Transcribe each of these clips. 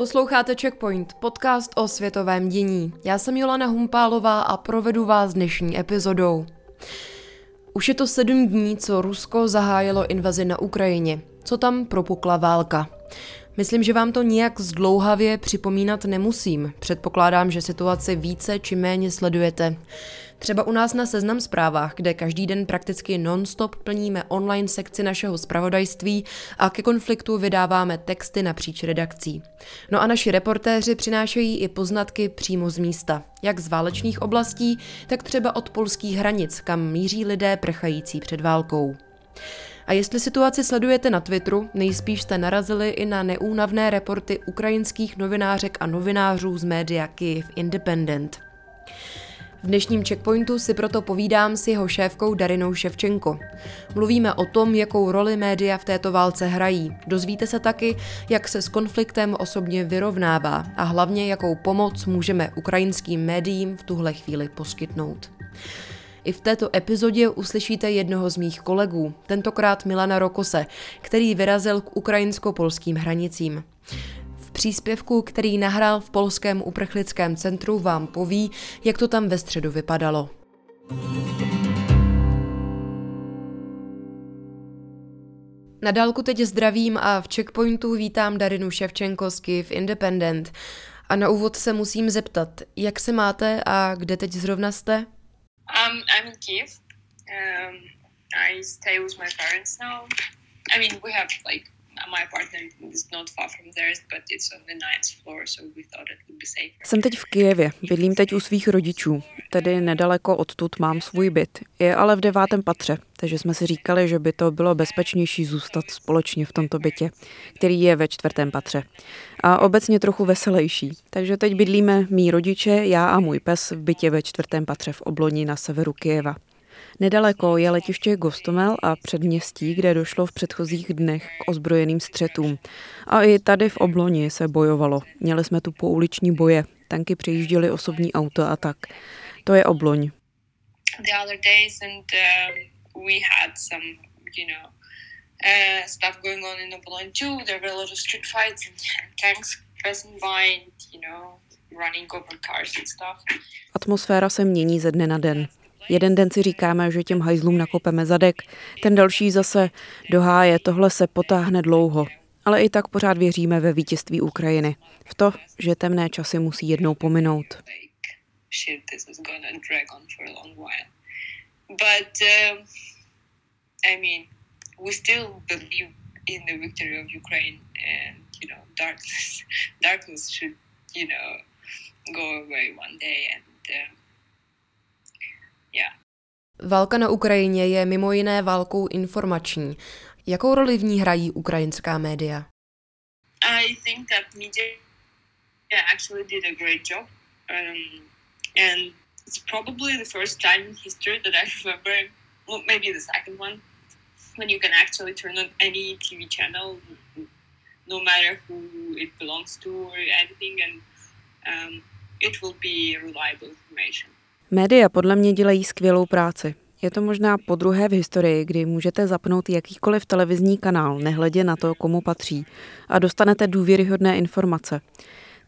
Posloucháte Checkpoint, podcast o světovém dění. Já jsem Jolana Humpálová a provedu vás dnešní epizodou. Už je to sedm dní, co Rusko zahájilo invazi na Ukrajině. Co tam propukla válka? Myslím, že vám to nijak zdlouhavě připomínat nemusím. Předpokládám, že situaci více či méně sledujete. Třeba u nás na Seznam zprávách, kde každý den prakticky non-stop plníme online sekci našeho zpravodajství a ke konfliktu vydáváme texty napříč redakcí. No a naši reportéři přinášejí i poznatky přímo z místa, jak z válečných oblastí, tak třeba od polských hranic, kam míří lidé prchající před válkou. A jestli situaci sledujete na Twitteru, nejspíš jste narazili i na neúnavné reporty ukrajinských novinářek a novinářů z média Kyiv Independent. V dnešním checkpointu si proto povídám s jeho šéfkou Darinou Ševčenko. Mluvíme o tom, jakou roli média v této válce hrají. Dozvíte se taky, jak se s konfliktem osobně vyrovnává a hlavně, jakou pomoc můžeme ukrajinským médiím v tuhle chvíli poskytnout. I v této epizodě uslyšíte jednoho z mých kolegů, tentokrát Milana Rokose, který vyrazil k ukrajinsko-polským hranicím. V příspěvku, který nahrál v polském uprchlickém centru, vám poví, jak to tam ve středu vypadalo. Na dálku teď zdravím a v checkpointu vítám Darinu Ševčenko z Independent. A na úvod se musím zeptat, jak se máte a kde teď zrovna jste? Um, I'm in Kiev. Um, I stay with my parents now. I mean, we have like Jsem teď v Kijevě, bydlím teď u svých rodičů, tedy nedaleko odtud mám svůj byt. Je ale v devátém patře, takže jsme si říkali, že by to bylo bezpečnější zůstat společně v tomto bytě, který je ve čtvrtém patře. A obecně trochu veselější. Takže teď bydlíme mý rodiče, já a můj pes v bytě ve čtvrtém patře v Obloni na severu Kijeva. Nedaleko je letiště Gostomel a předměstí, kde došlo v předchozích dnech k ozbrojeným střetům. A i tady v Obloni se bojovalo. Měli jsme tu pouliční boje, tanky přejížděly osobní auto a tak. To je Obloň. The other days and um, we had some, you know, uh, stuff going on in Obolon too. There were a lot of street fights and tanks passing by and, you know, running over cars and stuff. Atmosféra se mění ze dne na den. Jeden den si říkáme, že těm hajzlům nakopeme zadek, ten další zase doháje, tohle se potáhne dlouho. Ale i tak pořád věříme ve vítězství Ukrajiny. V to, že temné časy musí jednou pominout. Go away one day and, um. Válka na Ukrajině je mimo jiné válkou informační. Jakou roli v ní hrají ukrajinská média? I think that media actually did a great job. Um, and it's probably the first time in history that I remember, well, maybe the second one, when you can actually turn on any TV channel, no matter who it belongs to or anything, and um, it will be reliable information. Média podle mě dělají skvělou práci. Je to možná po druhé v historii, kdy můžete zapnout jakýkoliv televizní kanál, nehledě na to, komu patří, a dostanete důvěryhodné informace.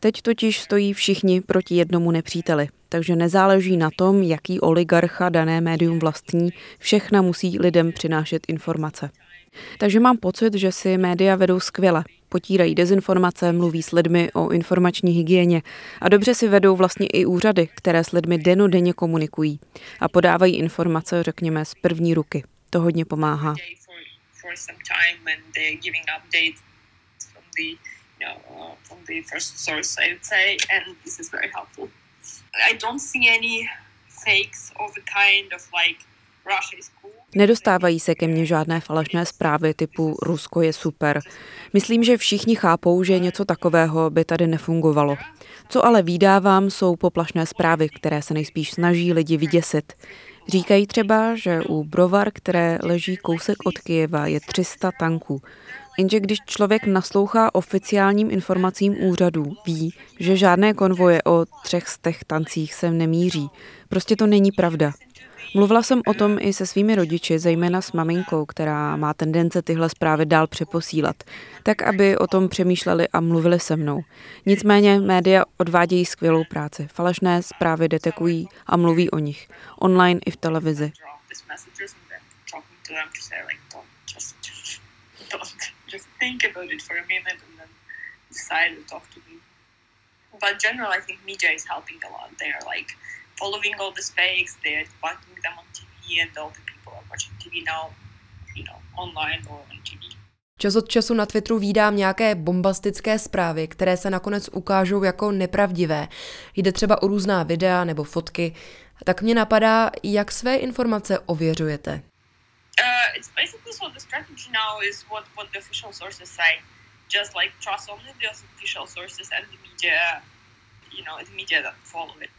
Teď totiž stojí všichni proti jednomu nepříteli, takže nezáleží na tom, jaký oligarcha dané médium vlastní, všechna musí lidem přinášet informace. Takže mám pocit, že si média vedou skvěle. Potírají dezinformace, mluví s lidmi o informační hygieně a dobře si vedou vlastně i úřady, které s lidmi denodenně komunikují a podávají informace, řekněme, z první ruky. To hodně pomáhá. uh, I don't see any fakes of a kind of like. Nedostávají se ke mně žádné falešné zprávy typu Rusko je super. Myslím, že všichni chápou, že něco takového by tady nefungovalo. Co ale výdávám, jsou poplašné zprávy, které se nejspíš snaží lidi vyděsit. Říkají třeba, že u Brovar, které leží kousek od Kyjeva, je 300 tanků. Jenže když člověk naslouchá oficiálním informacím úřadů, ví, že žádné konvoje o třech z těch tancích sem nemíří. Prostě to není pravda. Mluvila jsem o tom i se svými rodiči, zejména s maminkou, která má tendence tyhle zprávy dál přeposílat, tak aby o tom přemýšleli a mluvili se mnou. Nicméně média odvádějí skvělou práci. Falešné zprávy detekují a mluví o nich. Online i v televizi. But generally, I think media is helping a lot. They are like following all the fakes, they're putting them on TV, and all the people are watching TV now, you know, online or on TV. Čas od času na Twitteru vídám nějaké bombastické zprávy, které se nakonec ukážou jako nepravdivé. Jde třeba o různá videa nebo fotky. Tak mě napadá, jak své informace ověřujete. Uh, it's basically so the strategy now is what, what the official sources say. Just like trust only the official sources and the media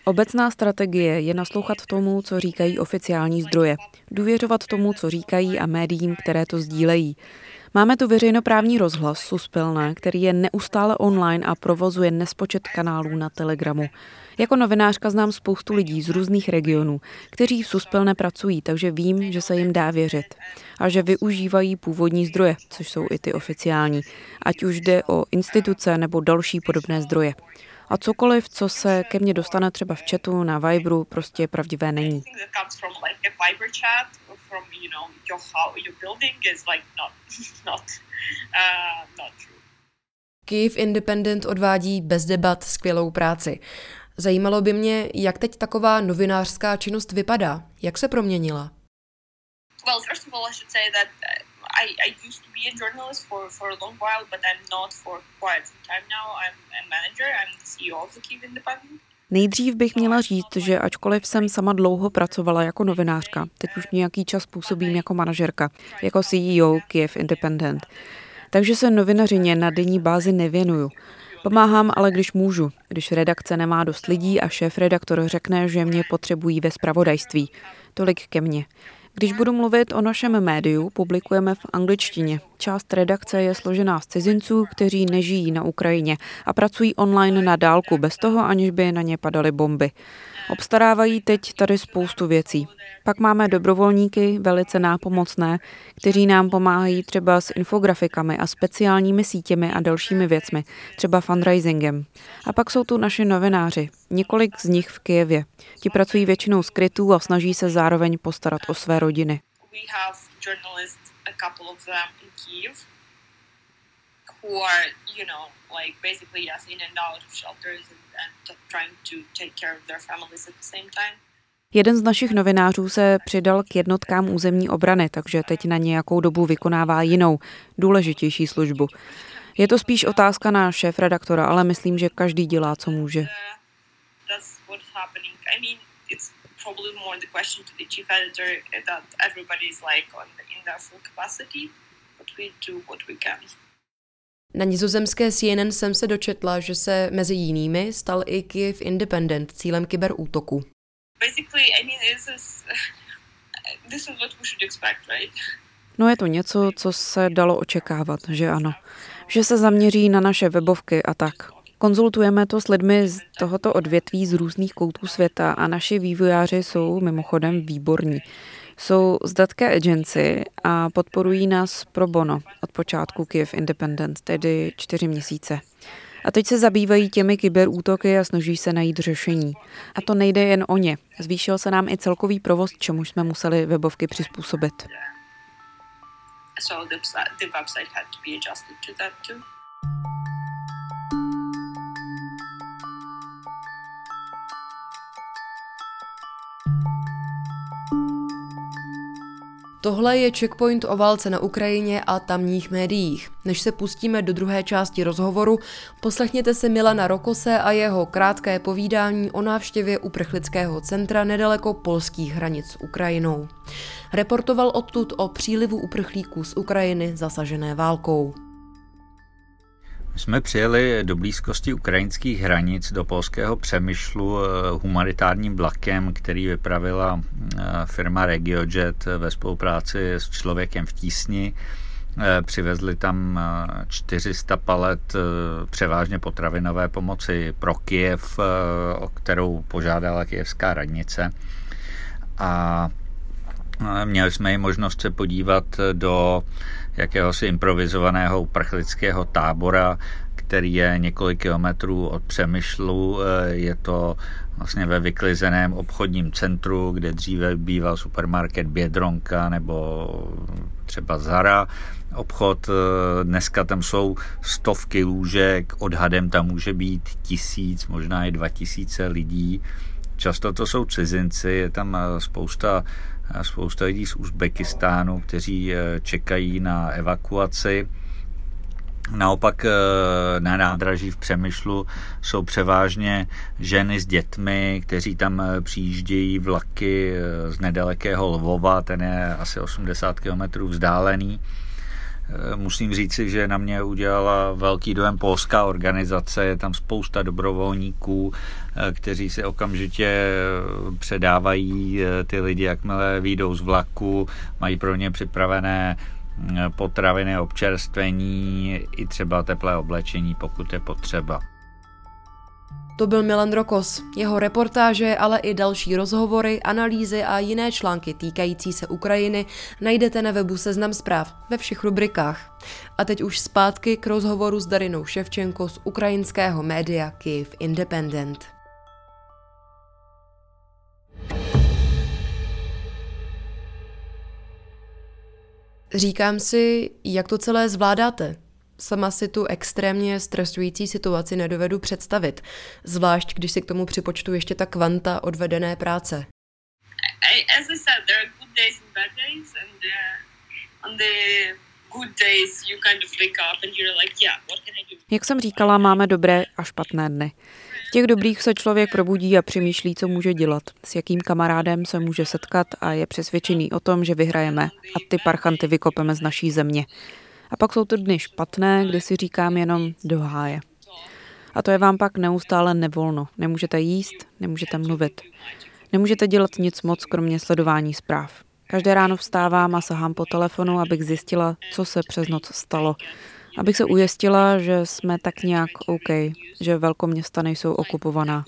Obecná strategie je naslouchat tomu, co říkají oficiální zdroje, důvěřovat tomu, co říkají a médiím, které to sdílejí. Máme tu veřejnoprávní rozhlas Suspilné, který je neustále online a provozuje nespočet kanálů na Telegramu. Jako novinářka znám spoustu lidí z různých regionů, kteří v Suspilné pracují, takže vím, že se jim dá věřit. A že využívají původní zdroje, což jsou i ty oficiální, ať už jde o instituce nebo další podobné zdroje. A cokoliv, co se ke mně dostane třeba v chatu, na Viberu, prostě pravdivé není. Kyiv Independent odvádí bez debat skvělou práci. Zajímalo by mě, jak teď taková novinářská činnost vypadá, jak se proměnila. Well, first of all, I should say that I, I used to be a journalist for, for a long while, but I'm not for quite some time now. I'm a manager. I'm the CEO of the Kyiv Independent. Nejdřív bych měla říct, že ačkoliv jsem sama dlouho pracovala jako novinářka, teď už nějaký čas působím jako manažerka, jako CEO Kiev Independent. Takže se novinařině na denní bázi nevěnuju. Pomáhám ale, když můžu, když redakce nemá dost lidí a šéf redaktor řekne, že mě potřebují ve spravodajství. Tolik ke mně. Když budu mluvit o našem médiu, publikujeme v angličtině. Část redakce je složená z cizinců, kteří nežijí na Ukrajině a pracují online na dálku bez toho, aniž by na ně padaly bomby. Obstarávají teď tady spoustu věcí. Pak máme dobrovolníky, velice nápomocné, kteří nám pomáhají třeba s infografikami a speciálními sítěmi a dalšími věcmi, třeba fundraisingem. A pak jsou tu naši novináři, několik z nich v Kijevě. Ti pracují většinou skrytů a snaží se zároveň postarat o své rodiny. who are, you know, like basically yes, in and out of shelters and and trying to take care of their families at the same time. Jeden z našich novinářů se přidal k jednotkám územní obrany, takže teď na nějakou dobu vykonává jinou, důležitější službu. Je to spíš otázka na šéf redaktora, ale myslím, že každý dělá, co může. Na nizozemské CNN jsem se dočetla, že se mezi jinými stal i Kiev Independent cílem kyberútoku. No je to něco, co se dalo očekávat, že ano. Že se zaměří na naše webovky a tak. Konzultujeme to s lidmi z tohoto odvětví z různých koutů světa a naši vývojáři jsou mimochodem výborní. Jsou z datké agency a podporují nás pro bono od počátku Kiev Independent, tedy čtyři měsíce. A teď se zabývají těmi kyberútoky a snaží se najít řešení. A to nejde jen o ně. Zvýšil se nám i celkový provoz, čemu jsme museli webovky přizpůsobit. So the, the website had to be adjusted to that too. Tohle je checkpoint o válce na Ukrajině a tamních médiích. Než se pustíme do druhé části rozhovoru, poslechněte se Milana Rokose a jeho krátké povídání o návštěvě uprchlického centra nedaleko polských hranic s Ukrajinou. Reportoval odtud o přílivu uprchlíků z Ukrajiny zasažené válkou. My jsme přijeli do blízkosti ukrajinských hranic do polského přemýšlu eh, humanitárním vlakem, který vypravila eh, firma RegioJet ve spolupráci s člověkem v tísni. Eh, přivezli tam 400 palet převážně potravinové pomoci pro Kiev, o kterou požádala kijevská radnice. A měli jsme i možnost se podívat do jakéhosi improvizovaného uprchlického tábora, který je několik kilometrů od Přemyšlu. Eh, je to vlastně ve vyklizeném obchodním centru, kde dříve býval supermarket Bědronka nebo třeba Zara. Obchod, eh, dneska tam jsou stovky lůžek, odhadem tam může být tisíc, možná i dva tisíce lidí. Často to jsou cizinci, je tam eh, spousta spousta lidí z Uzbekistánu, kteří eh, čekají na evakuaci. Naopak eh, na nádraží v Přemyšlu jsou převážně ženy s dětmi, kteří tam eh, přijíždějí vlaky z nedalekého Lvova, ten je asi 80 km vzdálený. Musím říci, že na mě udělala velký dojem polská organizace, je tam spousta dobrovolníků, Eh, kteří si okamžitě eh, předávají eh, ty lidi, jakmile výjdou z vlaku, mají pro ně připravené potraviny, občerstvení i třeba teplé oblečení, pokud je potřeba. To byl Milan Rokos. Jeho reportáže, ale i další rozhovory, analýzy a jiné články týkající se Ukrajiny najdete na webu Seznam zpráv ve všech rubrikách. A teď už zpátky k rozhovoru s Darinou Ševčenko z ukrajinského média Kyiv Independent. Říkám si, jak to celé zvládáte. Sama si tu extrémně stresující situaci nedovedu představit, zvlášť když si k tomu připočtu ještě ta kvanta odvedené práce. Jak jsem říkala, máme dobré a špatné dny těch dobrých se člověk probudí a přemýšlí, co může dělat, s jakým kamarádem se může setkat a je přesvědčený o tom, že vyhrajeme a ty parchanty vykopeme z naší země. A pak jsou to dny špatné, kdy si říkám jenom do háje. A to je vám pak neustále nevolno. Nemůžete jíst, nemůžete mluvit. Nemůžete dělat nic moc, kromě sledování zpráv. Každé ráno vstávám a sahám po telefonu, abych zjistila, co se přes noc stalo abych se ujistila, že jsme tak nějak OK, že velkoměsta nejsou okupovaná.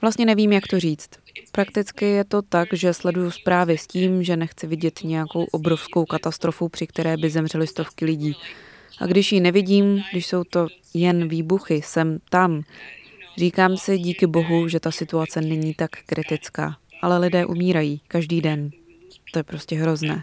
Vlastně nevím, jak to říct. Prakticky je to tak, že sleduju zprávy s tím, že nechci vidět nějakou obrovskou katastrofu, při které by zemřely stovky lidí. A když ji nevidím, když jsou to jen výbuchy sem tam, říkám si díky bohu, že ta situace není tak kritická. Ale lidé umírají každý den. To je prostě hrozné.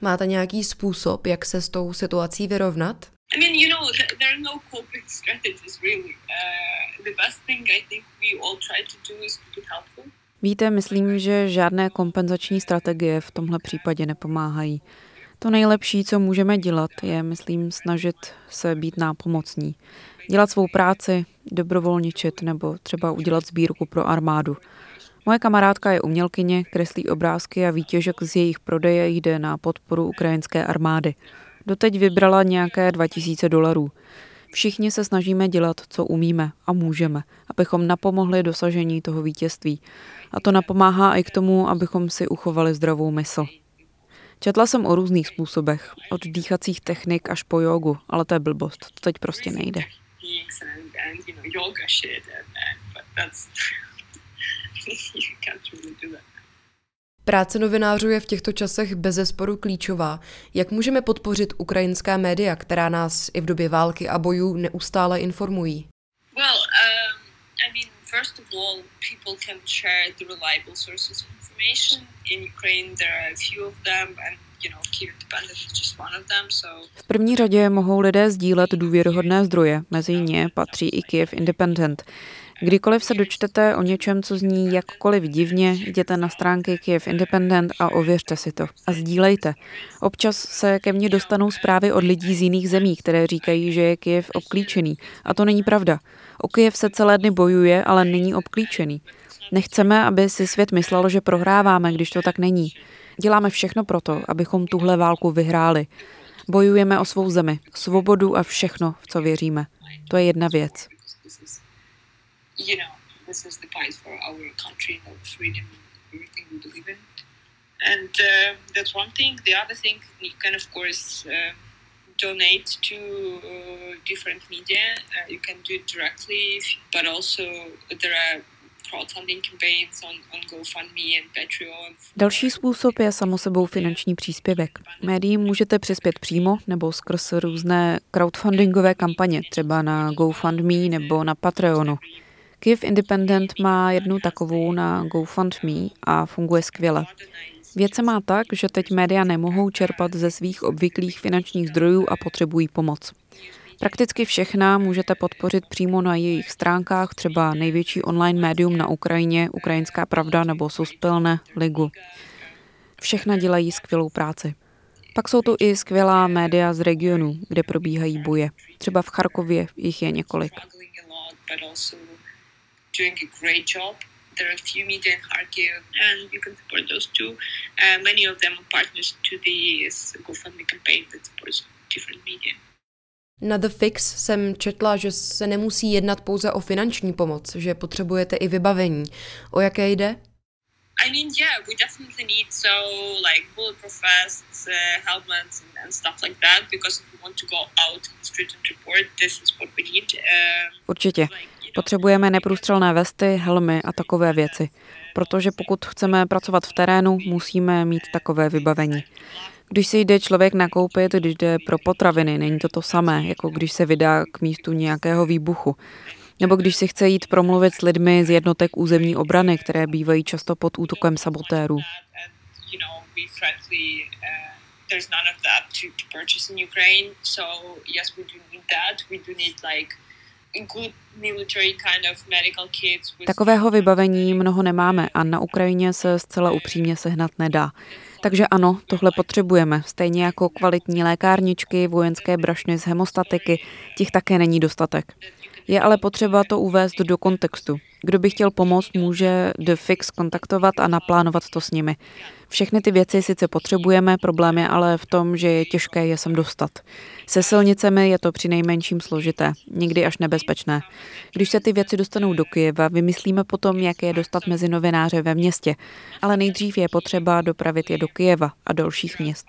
Máte nějaký způsob, jak se s tou situací vyrovnat? I mean, you know, there are no coping strategies really. Uh, the best thing I think we all try to do is to be helpful. Víte, myslím, že žádné kompenzační strategie v tomhle případě nepomáhají. To nejlepší, co můžeme dělat, je, myslím, snažit se být nápomocní. Dělat svou práci, dobrovolničit nebo třeba udělat sbírku pro armádu. Moje kamarádka je umělkyně, kreslí obrázky a výtěžek z jejich prodeje jde na podporu ukrajinské armády. Doteď vybrala nějaké 2000 dolarů. Všichni se snažíme dělat, co umíme a můžeme, abychom napomohli dosažení toho vítězství. A to napomáhá i k tomu, abychom si uchovali zdravou mysl. Četla jsem o různých způsobech, od dýchacích technik až po jogu, ale to je blbost, to teď prostě nejde. Práce novinářů je v těchto časech bezesporu klíčová. Jak můžeme podpořit ukrajinská média, která nás i v době války a bojů neustále informují? Well, um, I mean, first of all, people can share the reliable sources of information. In Ukraine, there are a few of them, and you know, Kiev Independent is just one of them. So. V první řadě mohou lidé sdílet důvěryhodné zdroje, mezi ně patří i Kiev Independent. Kdykoliv se dočtete o něčem, co zní jakkoliv divně, jděte na stránky Kiev Independent a ověřte si to. A sdílejte. Občas se ke mně dostanou zprávy od lidí z jiných zemí, které říkají, že je Kiev obklíčený. A to není pravda. O Kiev se celé dny bojuje, ale není obklíčený. Nechceme, aby si svět myslel, že prohráváme, když to tak není. Děláme všechno proto, abychom tuhle válku vyhráli. Bojujeme o svou zemi, svobodu a všechno, v co věříme. To je jedna věc. You know, this is the fight for our country, our freedom, everything we believe in. And uh, that's one thing. The other thing, you can, of course, uh, donate to uh, different media. Uh, you can do it directly, but also there are. Další způsob je samosebou finanční příspěvek. Médiím můžete přispět přímo nebo skrz různé crowdfundingové kampaně, třeba na GoFundMe nebo na Patreonu. Kiev Independent má jednu takovou na GoFundMe a funguje skvěle. Věc se má tak, že teď média nemohou čerpat ze svých obvyklých finančních zdrojů a potřebují pomoc. Prakticky všechna můžete podpořit přímo na jejich stránkách, třeba největší online médium na Ukrajině, Ukrajinská pravda nebo Suspilne, Ligu. Všechna dělají skvělou práci. Pak jsou tu i skvělá média z regionu, kde probíhají boje. Třeba v Charkově jich je několik. Doing a great job. There are a few media in Kharkiv, and you can support those too. Uh, many of them are partners to the GoFundMe campaign that supports different media. Na The Fix jsem četla, že se nemusí jednat pouze o finanční pomoc, že potřebujete i vybavení. O jaké jde? I mean, yeah, we definitely need so like bulletproof vests, uh, helmets, and, and stuff like that. Because if we want to go out in the street and report, this is what we need. Uh, Určitě. Potřebujeme neprůstřelné vesty, helmy a takové věci, protože pokud chceme pracovat v terénu, musíme mít takové vybavení. Když si jde člověk nakoupit, když jde pro potraviny, není to to samé, jako když se vydá k místu nějakého výbuchu. Nebo když si chce jít promluvit s lidmi z jednotek územní obrany, které bývají často pod útokem sabotérů. there's none of that to, to purchase in Ukraine. So yes, we do need that. We do need like Takového vybavení mnoho nemáme a na Ukrajině se zcela upřímně sehnat nedá. Takže ano, tohle potřebujeme, stejně jako kvalitní lékárničky, vojenské brašny z hemostatiky, těch také není dostatek. Je ale potřeba to uvést do kontextu. Kdo by chtěl pomoct, může The Fix kontaktovat a naplánovat to s nimi. Všechny ty věci sice potřebujeme, problém je ale v tom, že je těžké je sem dostat. Se silnicemi je to při nejmenším složité, někdy až nebezpečné. Když se ty věci dostanou do Kyjeva, vymyslíme potom, jak je dostat mezi novináře ve městě, ale nejdřív je potřeba dopravit je do Kyjeva a dalších měst,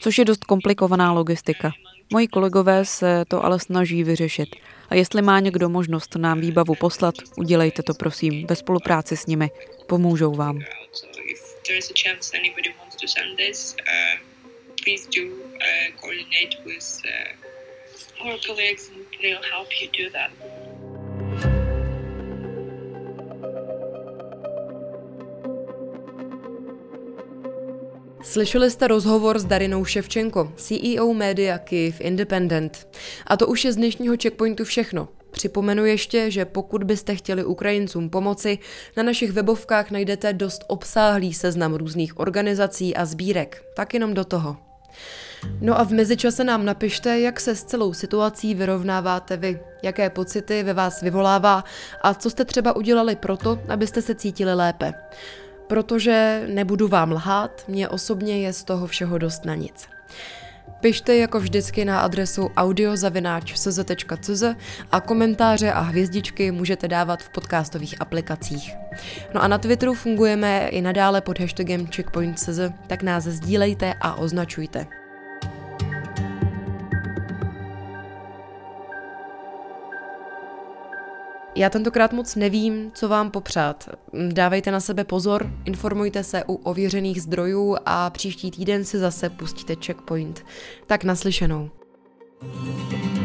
což je dost komplikovaná logistika. Moji kolegové se to ale snaží vyřešit. A jestli má někdo možnost nám výbavu poslat, udělejte to prosím ve spolupráci s nimi. Pomůžou vám. our colleagues they'll help you do that. Slyšeli jste rozhovor s Darinou Ševčenko, CEO média Kyiv Independent. A to už je z dnešního checkpointu všechno. Připomenu ještě, že pokud byste chtěli Ukrajincům pomoci, na našich webovkách najdete dost obsáhlý seznam různých organizací a sbírek. Tak jenom do toho. No a v mezičase nám napište, jak se s celou situací vyrovnáváte vy, jaké pocity ve vás vyvolává a co jste třeba udělali proto, abyste se cítili lépe protože nebudu vám lhát, mě osobně je z toho všeho dost na nic. Pište jako vždycky na adresu audiozavináč.cz a komentáře a hvězdičky můžete dávat v podcastových aplikacích. No a na Twitteru fungujeme i nadále pod hashtagem checkpoint.cz, tak nás sdílejte a označujte. Já tentokrát moc nevím, co vám popřát. Dávejte na sebe pozor, informujte se u ověřených zdrojů a příští týden si zase pustíte checkpoint. Tak naslyšenou. thank you